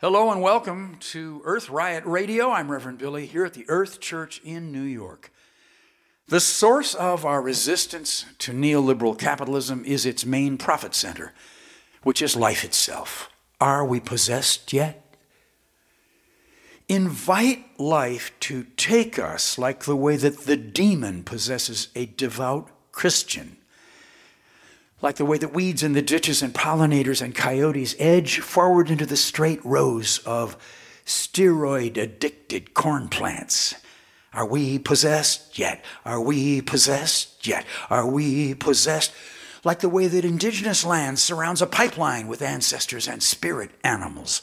Hello and welcome to Earth Riot Radio. I'm Reverend Billy here at the Earth Church in New York. The source of our resistance to neoliberal capitalism is its main profit center, which is life itself. Are we possessed yet? Invite life to take us like the way that the demon possesses a devout Christian like the way that weeds in the ditches and pollinators and coyotes edge forward into the straight rows of steroid addicted corn plants. Are we possessed yet? Are we possessed yet? Are we possessed? Like the way that indigenous land surrounds a pipeline with ancestors and spirit animals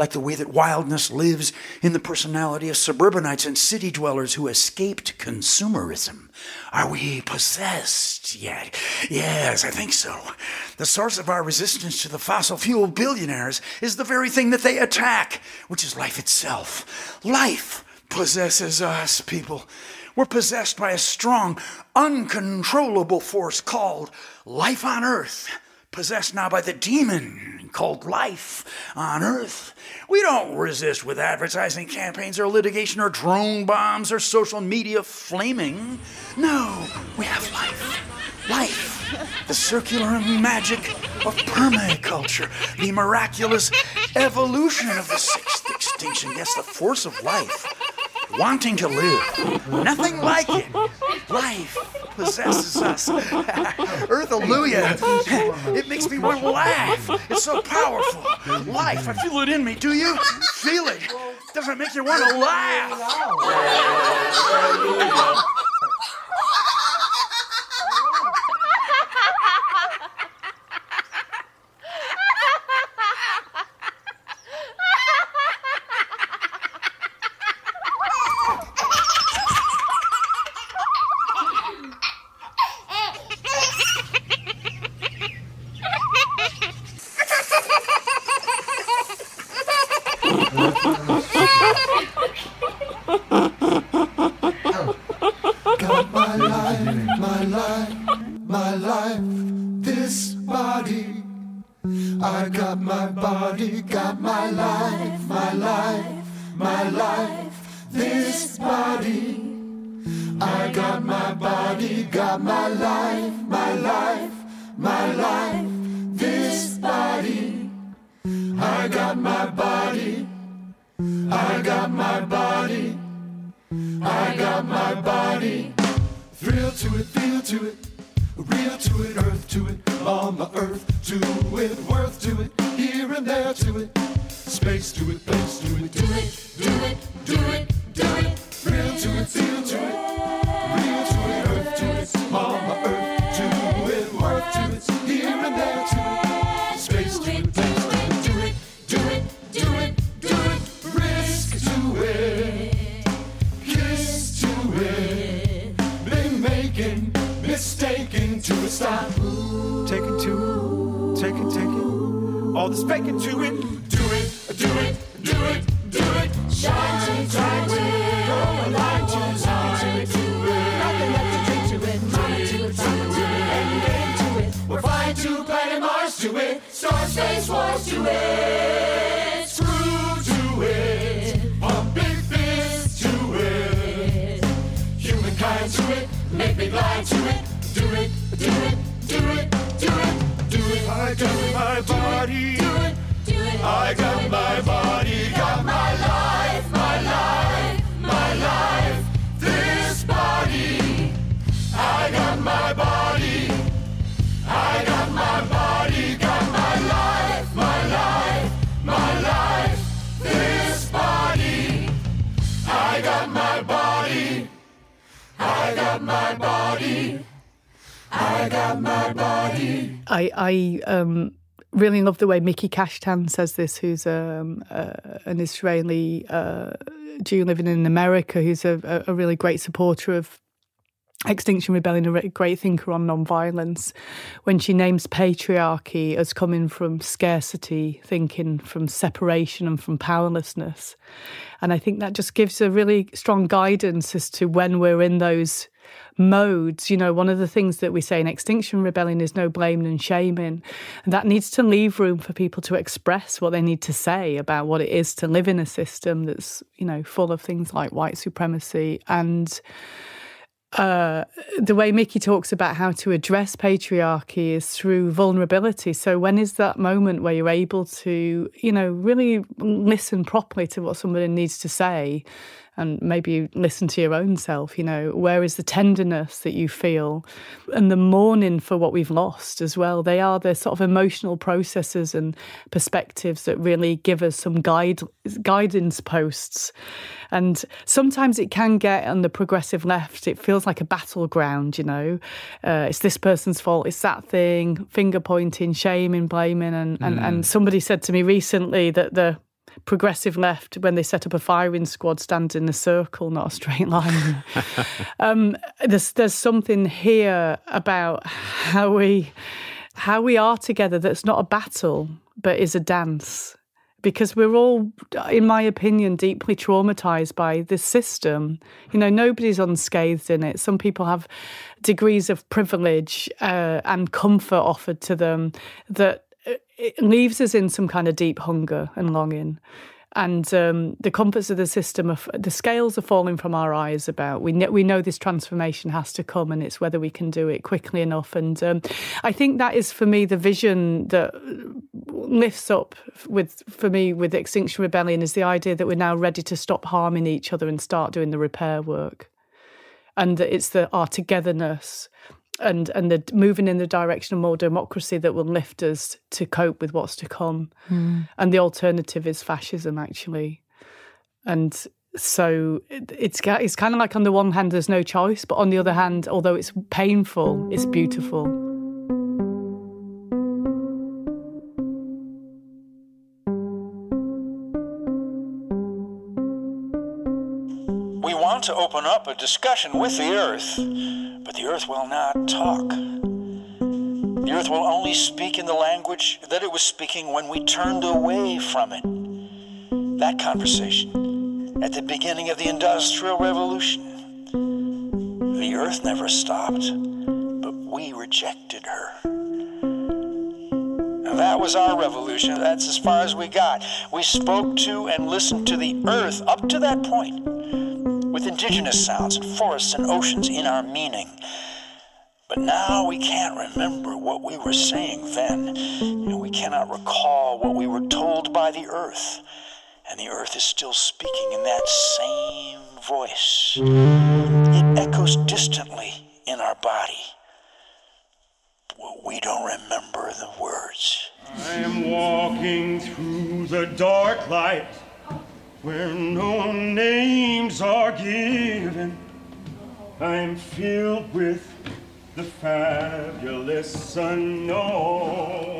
like the way that wildness lives in the personality of suburbanites and city dwellers who escaped consumerism. Are we possessed yet? Yes, I think so. The source of our resistance to the fossil fuel billionaires is the very thing that they attack, which is life itself. Life possesses us, people. We're possessed by a strong, uncontrollable force called life on earth possessed now by the demon called life on earth. We don't resist with advertising campaigns or litigation or drone bombs or social media flaming. No, we have life. Life. The circular magic of permaculture, the miraculous evolution of the sixth extinction. Yes, the force of life wanting to live. Nothing like it. Life possesses us. Earth, hallelujah. It makes me want to laugh. It's so powerful. Life, I feel it in me. Do you? Feel it. Doesn't it make you want to laugh? I, got my body, got my life, my life, my life, this body. I Real to it, feel to it. Real to it, earth to it. Mama earth to it, life to it. Here and there to it. Space to it, place it. Do it, do it, do it, do it. Risk to it. Kiss to it. Been making, mistaken to a stop. Take it to it, take it, take it. All this bacon to it. Do it, do it. Voice to it. Screw to it. pump big fist to it. Humankind to it. Make me blind to it. Do it, do it, do it, do it, do it. I got my body. Do it, do it. I got my body. Um, really love the way Miki Kashtan says this, who's um, uh, an Israeli uh, Jew living in America, who's a, a, really great supporter of Extinction Rebellion, a great thinker on nonviolence, when she names patriarchy as coming from scarcity, thinking from separation and from powerlessness. And I think that just gives a really strong guidance as to when we're in those modes. You know, one of the things that we say in Extinction Rebellion is no blaming and shaming. And that needs to leave room for people to express what they need to say about what it is to live in a system that's, you know, full of things like white supremacy and uh, the way Miki talks about how to address patriarchy is through vulnerability. So, when is that moment where you're able to, you know, really listen properly to what somebody needs to say and maybe listen to your own self, you know, where is the tenderness that you feel and the mourning for what we've lost as well. They are the sort of emotional processes and perspectives that really give us some guide guidance posts. And sometimes it can get on the progressive left, it feels like a battleground, you know. Uh, it's this person's fault, it's that thing, finger pointing, shaming, blaming. And, and, mm. and somebody said to me recently that the progressive left when they set up a firing squad stands in a circle, not a straight line. um, there's there's something here about how we how we are together that's not a battle but is a dance because we're all, in my opinion, deeply traumatized by this system. You know, nobody's unscathed in it. Some people have degrees of privilege uh, and comfort offered to them that it leaves us in some kind of deep hunger and longing. And um, the comforts of the system, are, the scales are falling from our eyes. About we know, we know this transformation has to come, and it's whether we can do it quickly enough. And um, I think that is for me the vision that lifts up with for me with Extinction Rebellion is the idea that we're now ready to stop harming each other and start doing the repair work, and that it's the our togetherness and and the moving in the direction of more democracy that will lift us to cope with what's to come. Mm. And the alternative is fascism, actually. And so it's it's kind of like on the one hand there's no choice, but on the other hand, although it's painful, it's beautiful. Want to open up a discussion with the earth but the earth will not talk. The earth will only speak in the language that it was speaking when we turned away from it. That conversation at the beginning of the Industrial Revolution. The earth never stopped, but we rejected her. that was our revolution. That's as far as we got. We spoke to and listened to the earth up to that point with indigenous sounds and forests and oceans in our meaning. But now we can't remember what we were saying then, and we cannot recall what we were told by the earth. And the earth is still speaking in that same voice. It echoes distantly in our body. But we don't remember the words. I am walking through the dark light where no names are given. I'm filled with the fabulous unknown.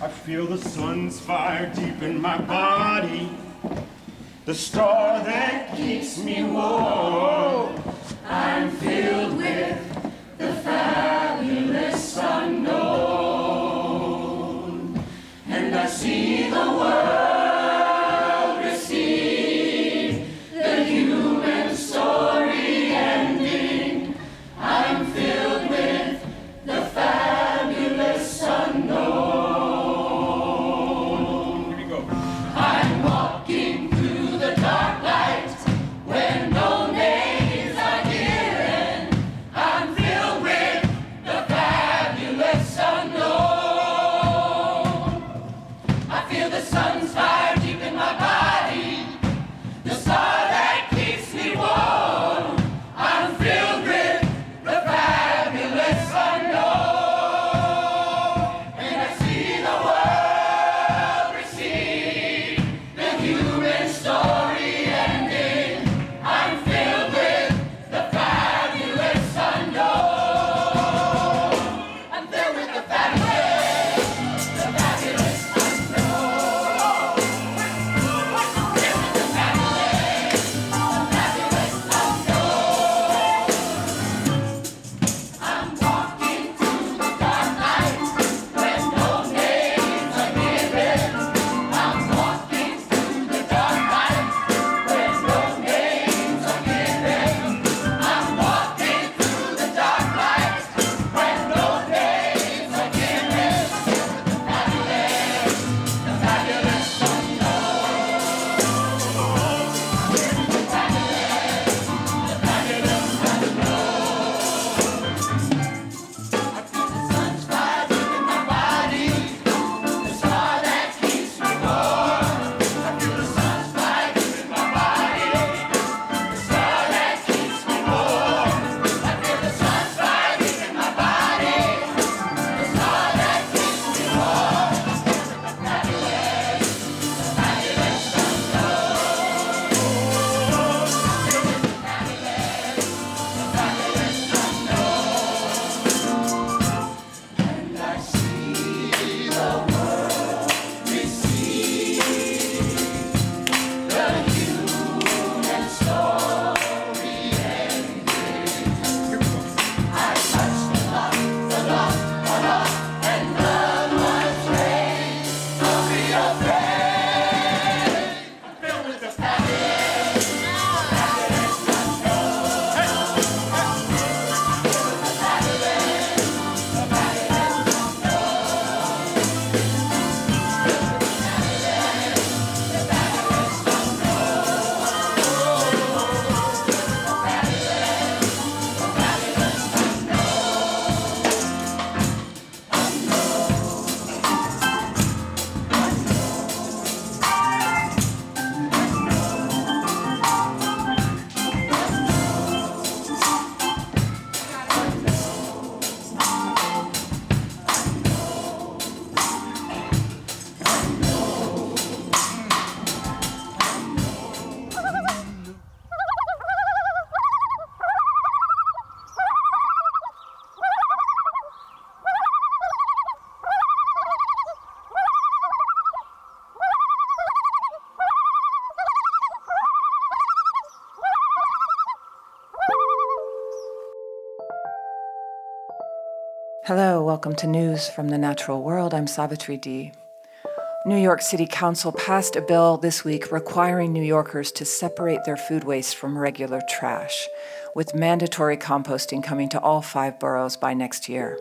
I feel the sun's fire deep in my body, the star that keeps me warm. I'm filled with the fabulous unknown, and I see the world. Welcome to News from the Natural World. I'm Savitri D. New York City Council passed a bill this week requiring New Yorkers to separate their food waste from regular trash, with mandatory composting coming to all five boroughs by next year.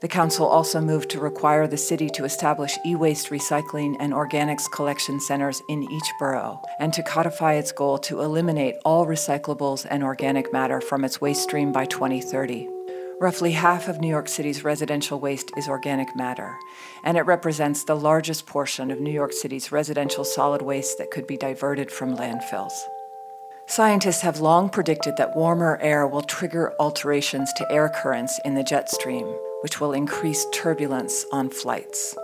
The council also moved to require the city to establish e waste recycling and organics collection centers in each borough, and to codify its goal to eliminate all recyclables and organic matter from its waste stream by 2030. Roughly half of New York City's residential waste is organic matter, and it represents the largest portion of New York City's residential solid waste that could be diverted from landfills. Scientists have long predicted that warmer air will trigger alterations to air currents in the jet stream, which will increase turbulence on flights.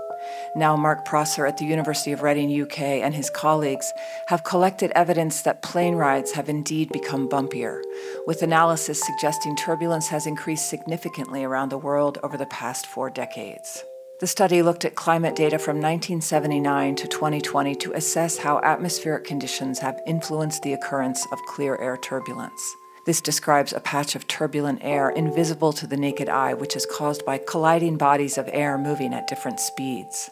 Now, Mark Prosser at the University of Reading, UK, and his colleagues have collected evidence that plane rides have indeed become bumpier, with analysis suggesting turbulence has increased significantly around the world over the past four decades. The study looked at climate data from 1979 to 2020 to assess how atmospheric conditions have influenced the occurrence of clear air turbulence. This describes a patch of turbulent air invisible to the naked eye, which is caused by colliding bodies of air moving at different speeds.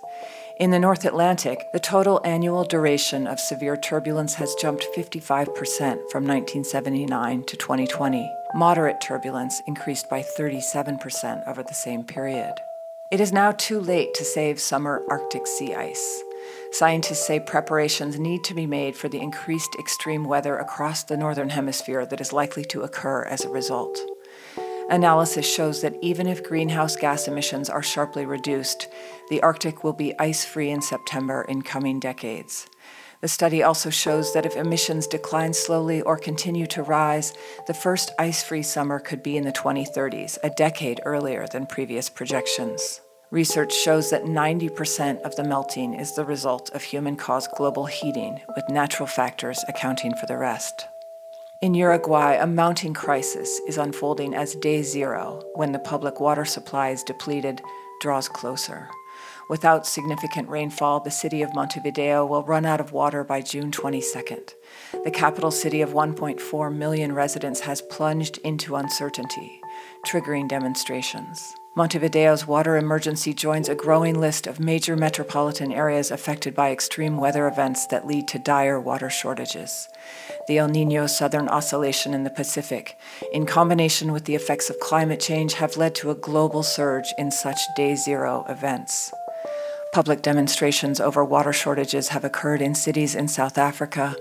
In the North Atlantic, the total annual duration of severe turbulence has jumped 55% from 1979 to 2020. Moderate turbulence increased by 37% over the same period. It is now too late to save summer Arctic sea ice. Scientists say preparations need to be made for the increased extreme weather across the Northern Hemisphere that is likely to occur as a result. Analysis shows that even if greenhouse gas emissions are sharply reduced, the Arctic will be ice free in September in coming decades. The study also shows that if emissions decline slowly or continue to rise, the first ice free summer could be in the 2030s, a decade earlier than previous projections. Research shows that 90% of the melting is the result of human caused global heating, with natural factors accounting for the rest. In Uruguay, a mounting crisis is unfolding as day zero, when the public water supply is depleted, draws closer. Without significant rainfall, the city of Montevideo will run out of water by June 22nd. The capital city of 1.4 million residents has plunged into uncertainty, triggering demonstrations. Montevideo's water emergency joins a growing list of major metropolitan areas affected by extreme weather events that lead to dire water shortages. The El Nino Southern Oscillation in the Pacific, in combination with the effects of climate change, have led to a global surge in such day zero events. Public demonstrations over water shortages have occurred in cities in South Africa,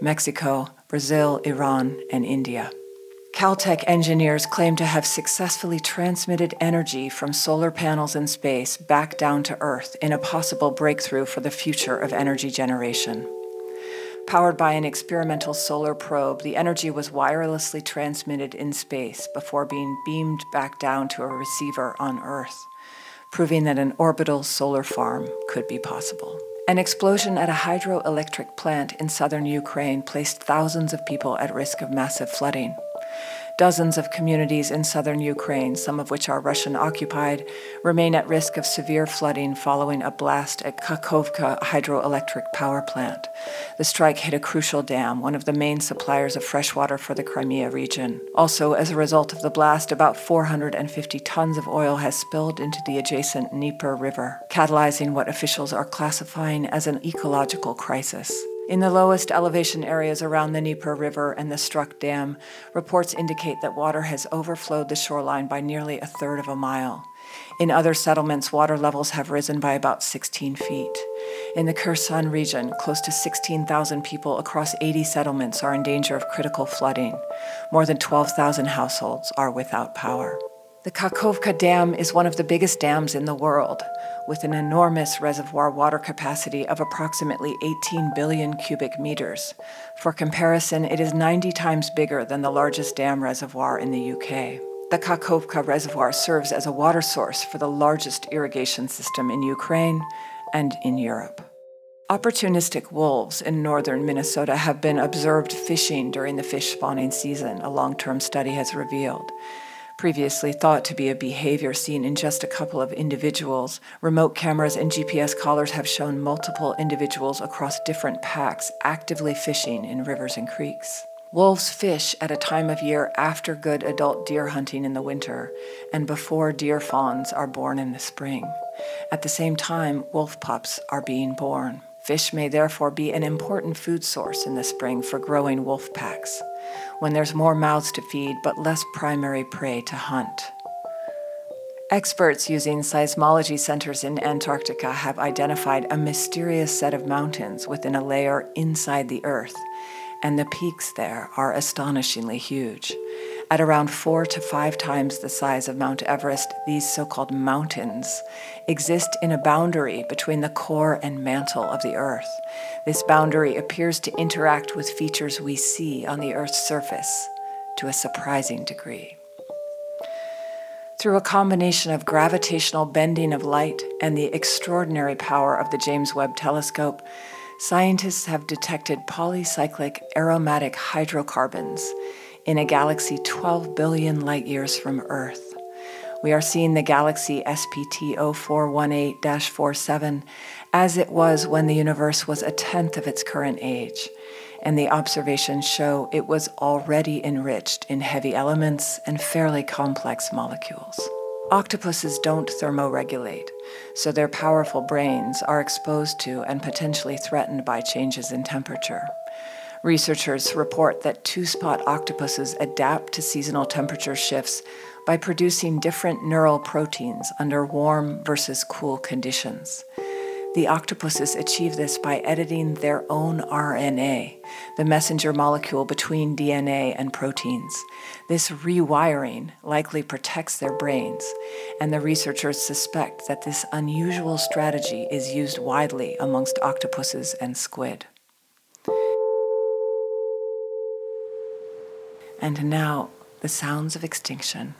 Mexico, Brazil, Iran, and India. Caltech engineers claim to have successfully transmitted energy from solar panels in space back down to Earth in a possible breakthrough for the future of energy generation. Powered by an experimental solar probe, the energy was wirelessly transmitted in space before being beamed back down to a receiver on Earth, proving that an orbital solar farm could be possible. An explosion at a hydroelectric plant in southern Ukraine placed thousands of people at risk of massive flooding. Dozens of communities in southern Ukraine, some of which are Russian occupied, remain at risk of severe flooding following a blast at Kakhovka hydroelectric power plant. The strike hit a crucial dam, one of the main suppliers of fresh water for the Crimea region. Also, as a result of the blast, about 450 tons of oil has spilled into the adjacent Dnieper River, catalyzing what officials are classifying as an ecological crisis. In the lowest elevation areas around the Dnieper River and the struck dam, reports indicate that water has overflowed the shoreline by nearly a third of a mile. In other settlements, water levels have risen by about 16 feet. In the Kherson region, close to 16,000 people across 80 settlements are in danger of critical flooding. More than 12,000 households are without power. The Kakhovka Dam is one of the biggest dams in the world with an enormous reservoir water capacity of approximately 18 billion cubic meters. For comparison, it is 90 times bigger than the largest dam reservoir in the UK. The Kakhovka Reservoir serves as a water source for the largest irrigation system in Ukraine and in Europe. Opportunistic wolves in northern Minnesota have been observed fishing during the fish spawning season, a long term study has revealed previously thought to be a behavior seen in just a couple of individuals, remote cameras and GPS collars have shown multiple individuals across different packs actively fishing in rivers and creeks. Wolves fish at a time of year after good adult deer hunting in the winter and before deer fawns are born in the spring. At the same time, wolf pups are being born. Fish may therefore be an important food source in the spring for growing wolf packs, when there's more mouths to feed but less primary prey to hunt. Experts using seismology centers in Antarctica have identified a mysterious set of mountains within a layer inside the Earth and the peaks there are astonishingly huge. At around four to five times the size of Mount Everest, these so called mountains exist in a boundary between the core and mantle of the Earth. This boundary appears to interact with features we see on the Earth's surface to a surprising degree. Through a combination of gravitational bending of light and the extraordinary power of the James Webb Telescope, scientists have detected polycyclic aromatic hydrocarbons in a galaxy 12 billion light years from Earth. We are seeing the galaxy SPT 0418 47 as it was when the universe was a tenth of its current age, and the observations show it was already enriched in heavy elements and fairly complex molecules. Octopuses don't thermoregulate, so their powerful brains are exposed to and potentially threatened by changes in temperature. Researchers report that two spot octopuses adapt to seasonal temperature shifts by producing different neural proteins under warm versus cool conditions. The octopuses achieve this by editing their own RNA, the messenger molecule between DNA and proteins. This rewiring likely protects their brains, and the researchers suspect that this unusual strategy is used widely amongst octopuses and squid. And now, the sounds of extinction.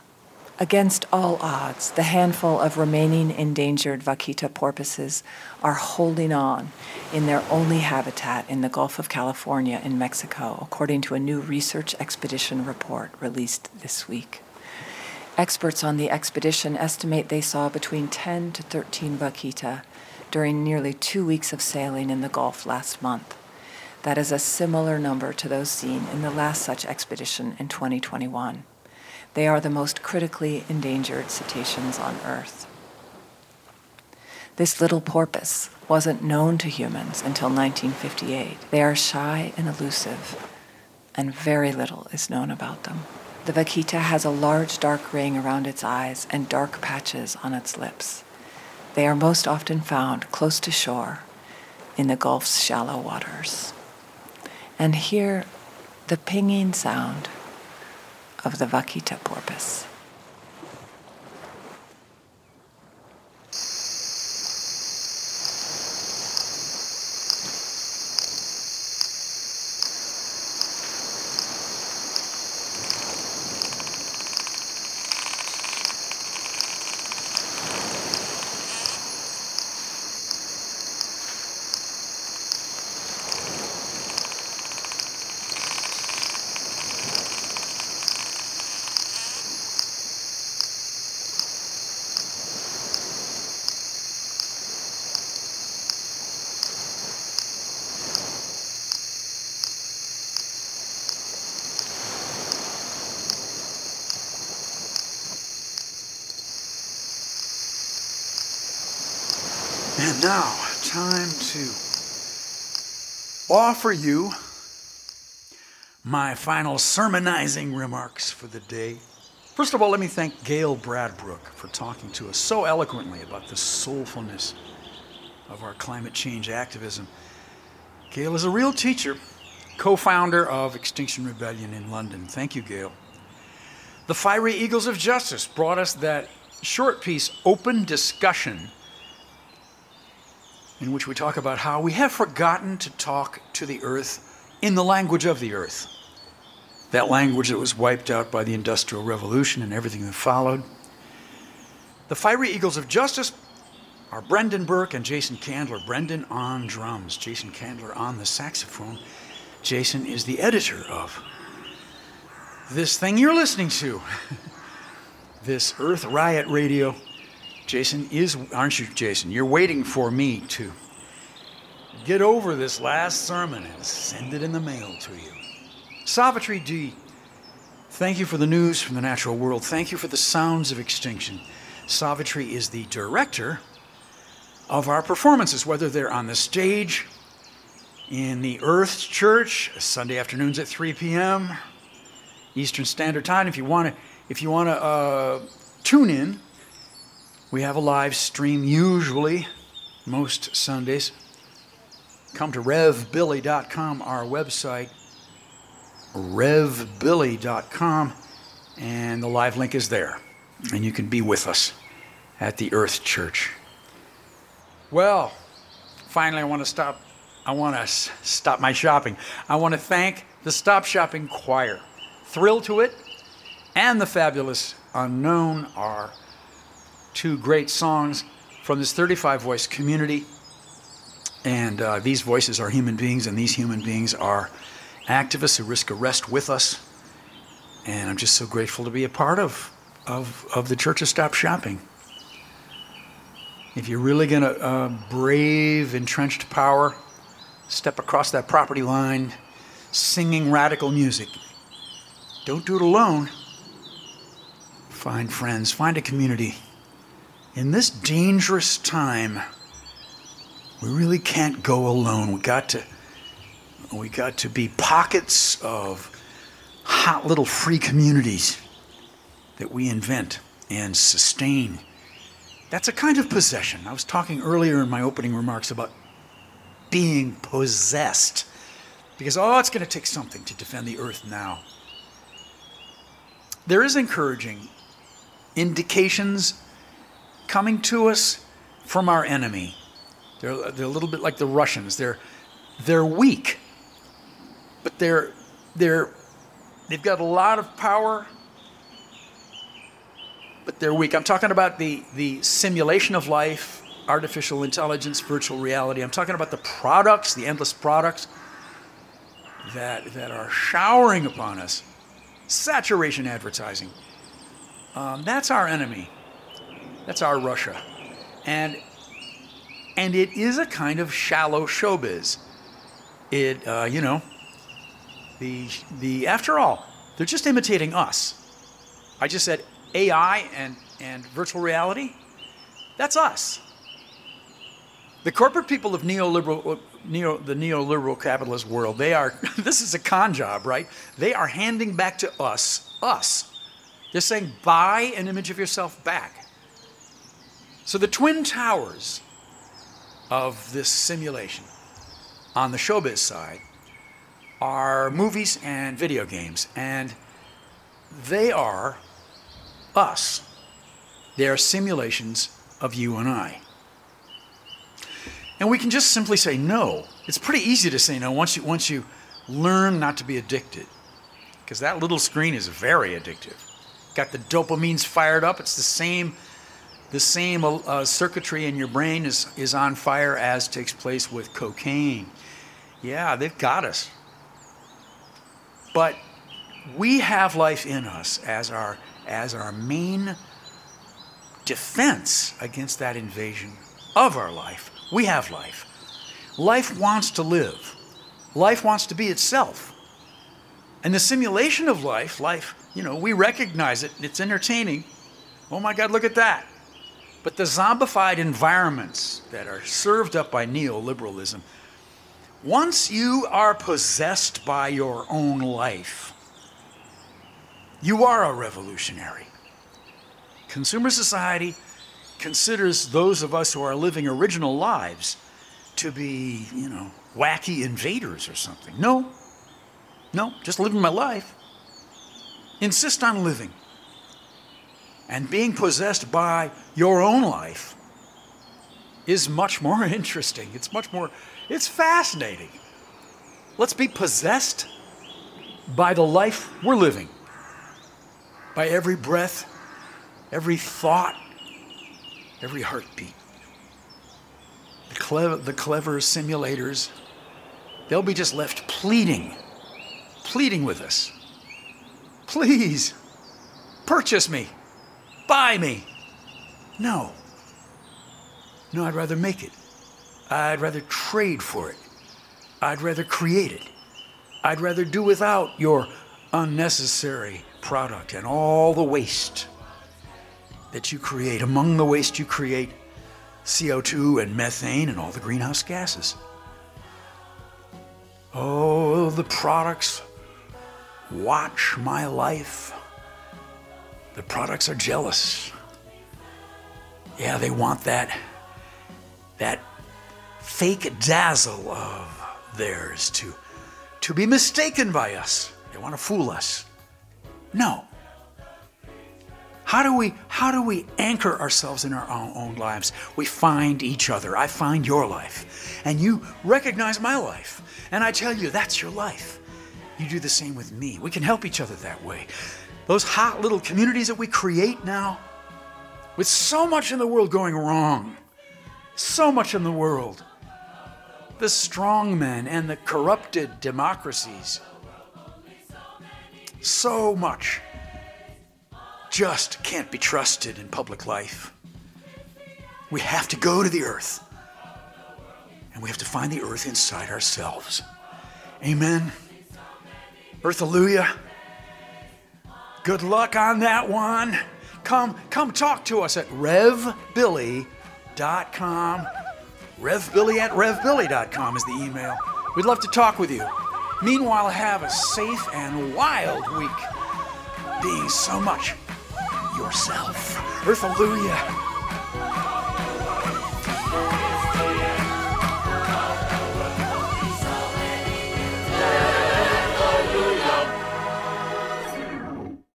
Against all odds, the handful of remaining endangered vaquita porpoises are holding on in their only habitat in the Gulf of California in Mexico, according to a new research expedition report released this week. Experts on the expedition estimate they saw between 10 to 13 vaquita during nearly two weeks of sailing in the Gulf last month. That is a similar number to those seen in the last such expedition in 2021. They are the most critically endangered cetaceans on Earth. This little porpoise wasn't known to humans until 1958. They are shy and elusive, and very little is known about them. The vaquita has a large dark ring around its eyes and dark patches on its lips. They are most often found close to shore in the Gulf's shallow waters. And hear the pinging sound of the vaquita porpoise. And now, time to offer you my final sermonizing remarks for the day. First of all, let me thank Gail Bradbrook for talking to us so eloquently about the soulfulness of our climate change activism. Gail is a real teacher, co founder of Extinction Rebellion in London. Thank you, Gail. The Fiery Eagles of Justice brought us that short piece, Open Discussion in which we talk about how we have forgotten to talk to the earth in the language of the earth. That language that was wiped out by the Industrial Revolution and everything that followed. The Fiery Eagles of Justice are Brendan Burke and Jason Candler. Brendan on drums, Jason Candler on the saxophone. Jason is the editor of this thing you're listening to, this Earth Riot Radio Jason is, aren't you, Jason? You're waiting for me to get over this last sermon and send it in the mail to you. Savitri D. Thank you for the news from the natural world. Thank you for the sounds of extinction. Savitri is the director of our performances, whether they're on the stage, in the Earth Church, Sunday afternoons at 3 p.m. Eastern Standard Time. If you want to, if you want to uh, tune in, we have a live stream usually most Sundays. Come to revbilly.com, our website, revbilly.com, and the live link is there. And you can be with us at the Earth Church. Well, finally, I want to stop. I want to stop my shopping. I want to thank the Stop Shopping Choir. Thrill to It and The Fabulous Unknown are two great songs from this 35 voice community. And uh, these voices are human beings, and these human beings are activists who risk arrest with us. And I'm just so grateful to be a part of, of, of the Church of Stop Shopping. If you're really going to uh, brave entrenched power, step across that property line singing radical music, don't do it alone. Find friends, find a community. In this dangerous time, we really can't go alone. We got to we got to be pockets of hot little free communities that we invent and sustain. That's a kind of possession. I was talking earlier in my opening remarks about being possessed. Because, oh, it's going to take something to defend the earth now. There is encouraging indications coming to us from our enemy. They're, they're a little bit like the Russians. They're, they're weak but they're they're they've got a lot of power but they're weak. I'm talking about the the simulation of life artificial intelligence virtual reality. I'm talking about the products the endless products that that are showering upon us. Saturation advertising. Um, that's our enemy that's our russia and and it is a kind of shallow showbiz it uh, you know the, the, after all, they're just imitating us. I just said AI and, and virtual reality. That's us. The corporate people of neoliberal, neo, the neoliberal capitalist world, they are, this is a con job, right? They are handing back to us, us. They're saying, buy an image of yourself back. So the twin towers of this simulation on the showbiz side are movies and video games, and they are us. They are simulations of you and I. And we can just simply say no. It's pretty easy to say no once you, once you learn not to be addicted, because that little screen is very addictive. Got the dopamines fired up. It's the same, the same uh, circuitry in your brain is, is on fire as takes place with cocaine. Yeah, they've got us. But we have life in us as our, as our main defense against that invasion of our life. We have life. Life wants to live, life wants to be itself. And the simulation of life, life, you know, we recognize it, it's entertaining. Oh my God, look at that. But the zombified environments that are served up by neoliberalism once you are possessed by your own life, you are a revolutionary. Consumer society considers those of us who are living original lives to be, you know, wacky invaders or something. No, no, just living my life. Insist on living. And being possessed by your own life is much more interesting. It's much more it's fascinating. Let's be possessed by the life we're living, by every breath, every thought, every heartbeat. The clever, the clever simulators, they'll be just left pleading, pleading with us. Please, purchase me, buy me. No. No, I'd rather make it. I'd rather trade for it. I'd rather create it. I'd rather do without your unnecessary product and all the waste that you create. Among the waste you create, CO2 and methane and all the greenhouse gases. Oh, the products watch my life. The products are jealous. Yeah, they want that that fake dazzle of theirs to to be mistaken by us. They want to fool us. No. How do we how do we anchor ourselves in our own, own lives? We find each other. I find your life, and you recognize my life, and I tell you that's your life. You do the same with me. We can help each other that way. Those hot little communities that we create now, with so much in the world going wrong, so much in the world, the strongmen and the corrupted democracies, so much just can't be trusted in public life. We have to go to the earth. And we have to find the earth inside ourselves. Amen. Earth, hallelujah. Good luck on that one. Come, come talk to us at revbilly.com. Revbilly at revbilly.com is the email. We'd love to talk with you. Meanwhile, have a safe and wild week, being so much yourself. Earth, hallelujah.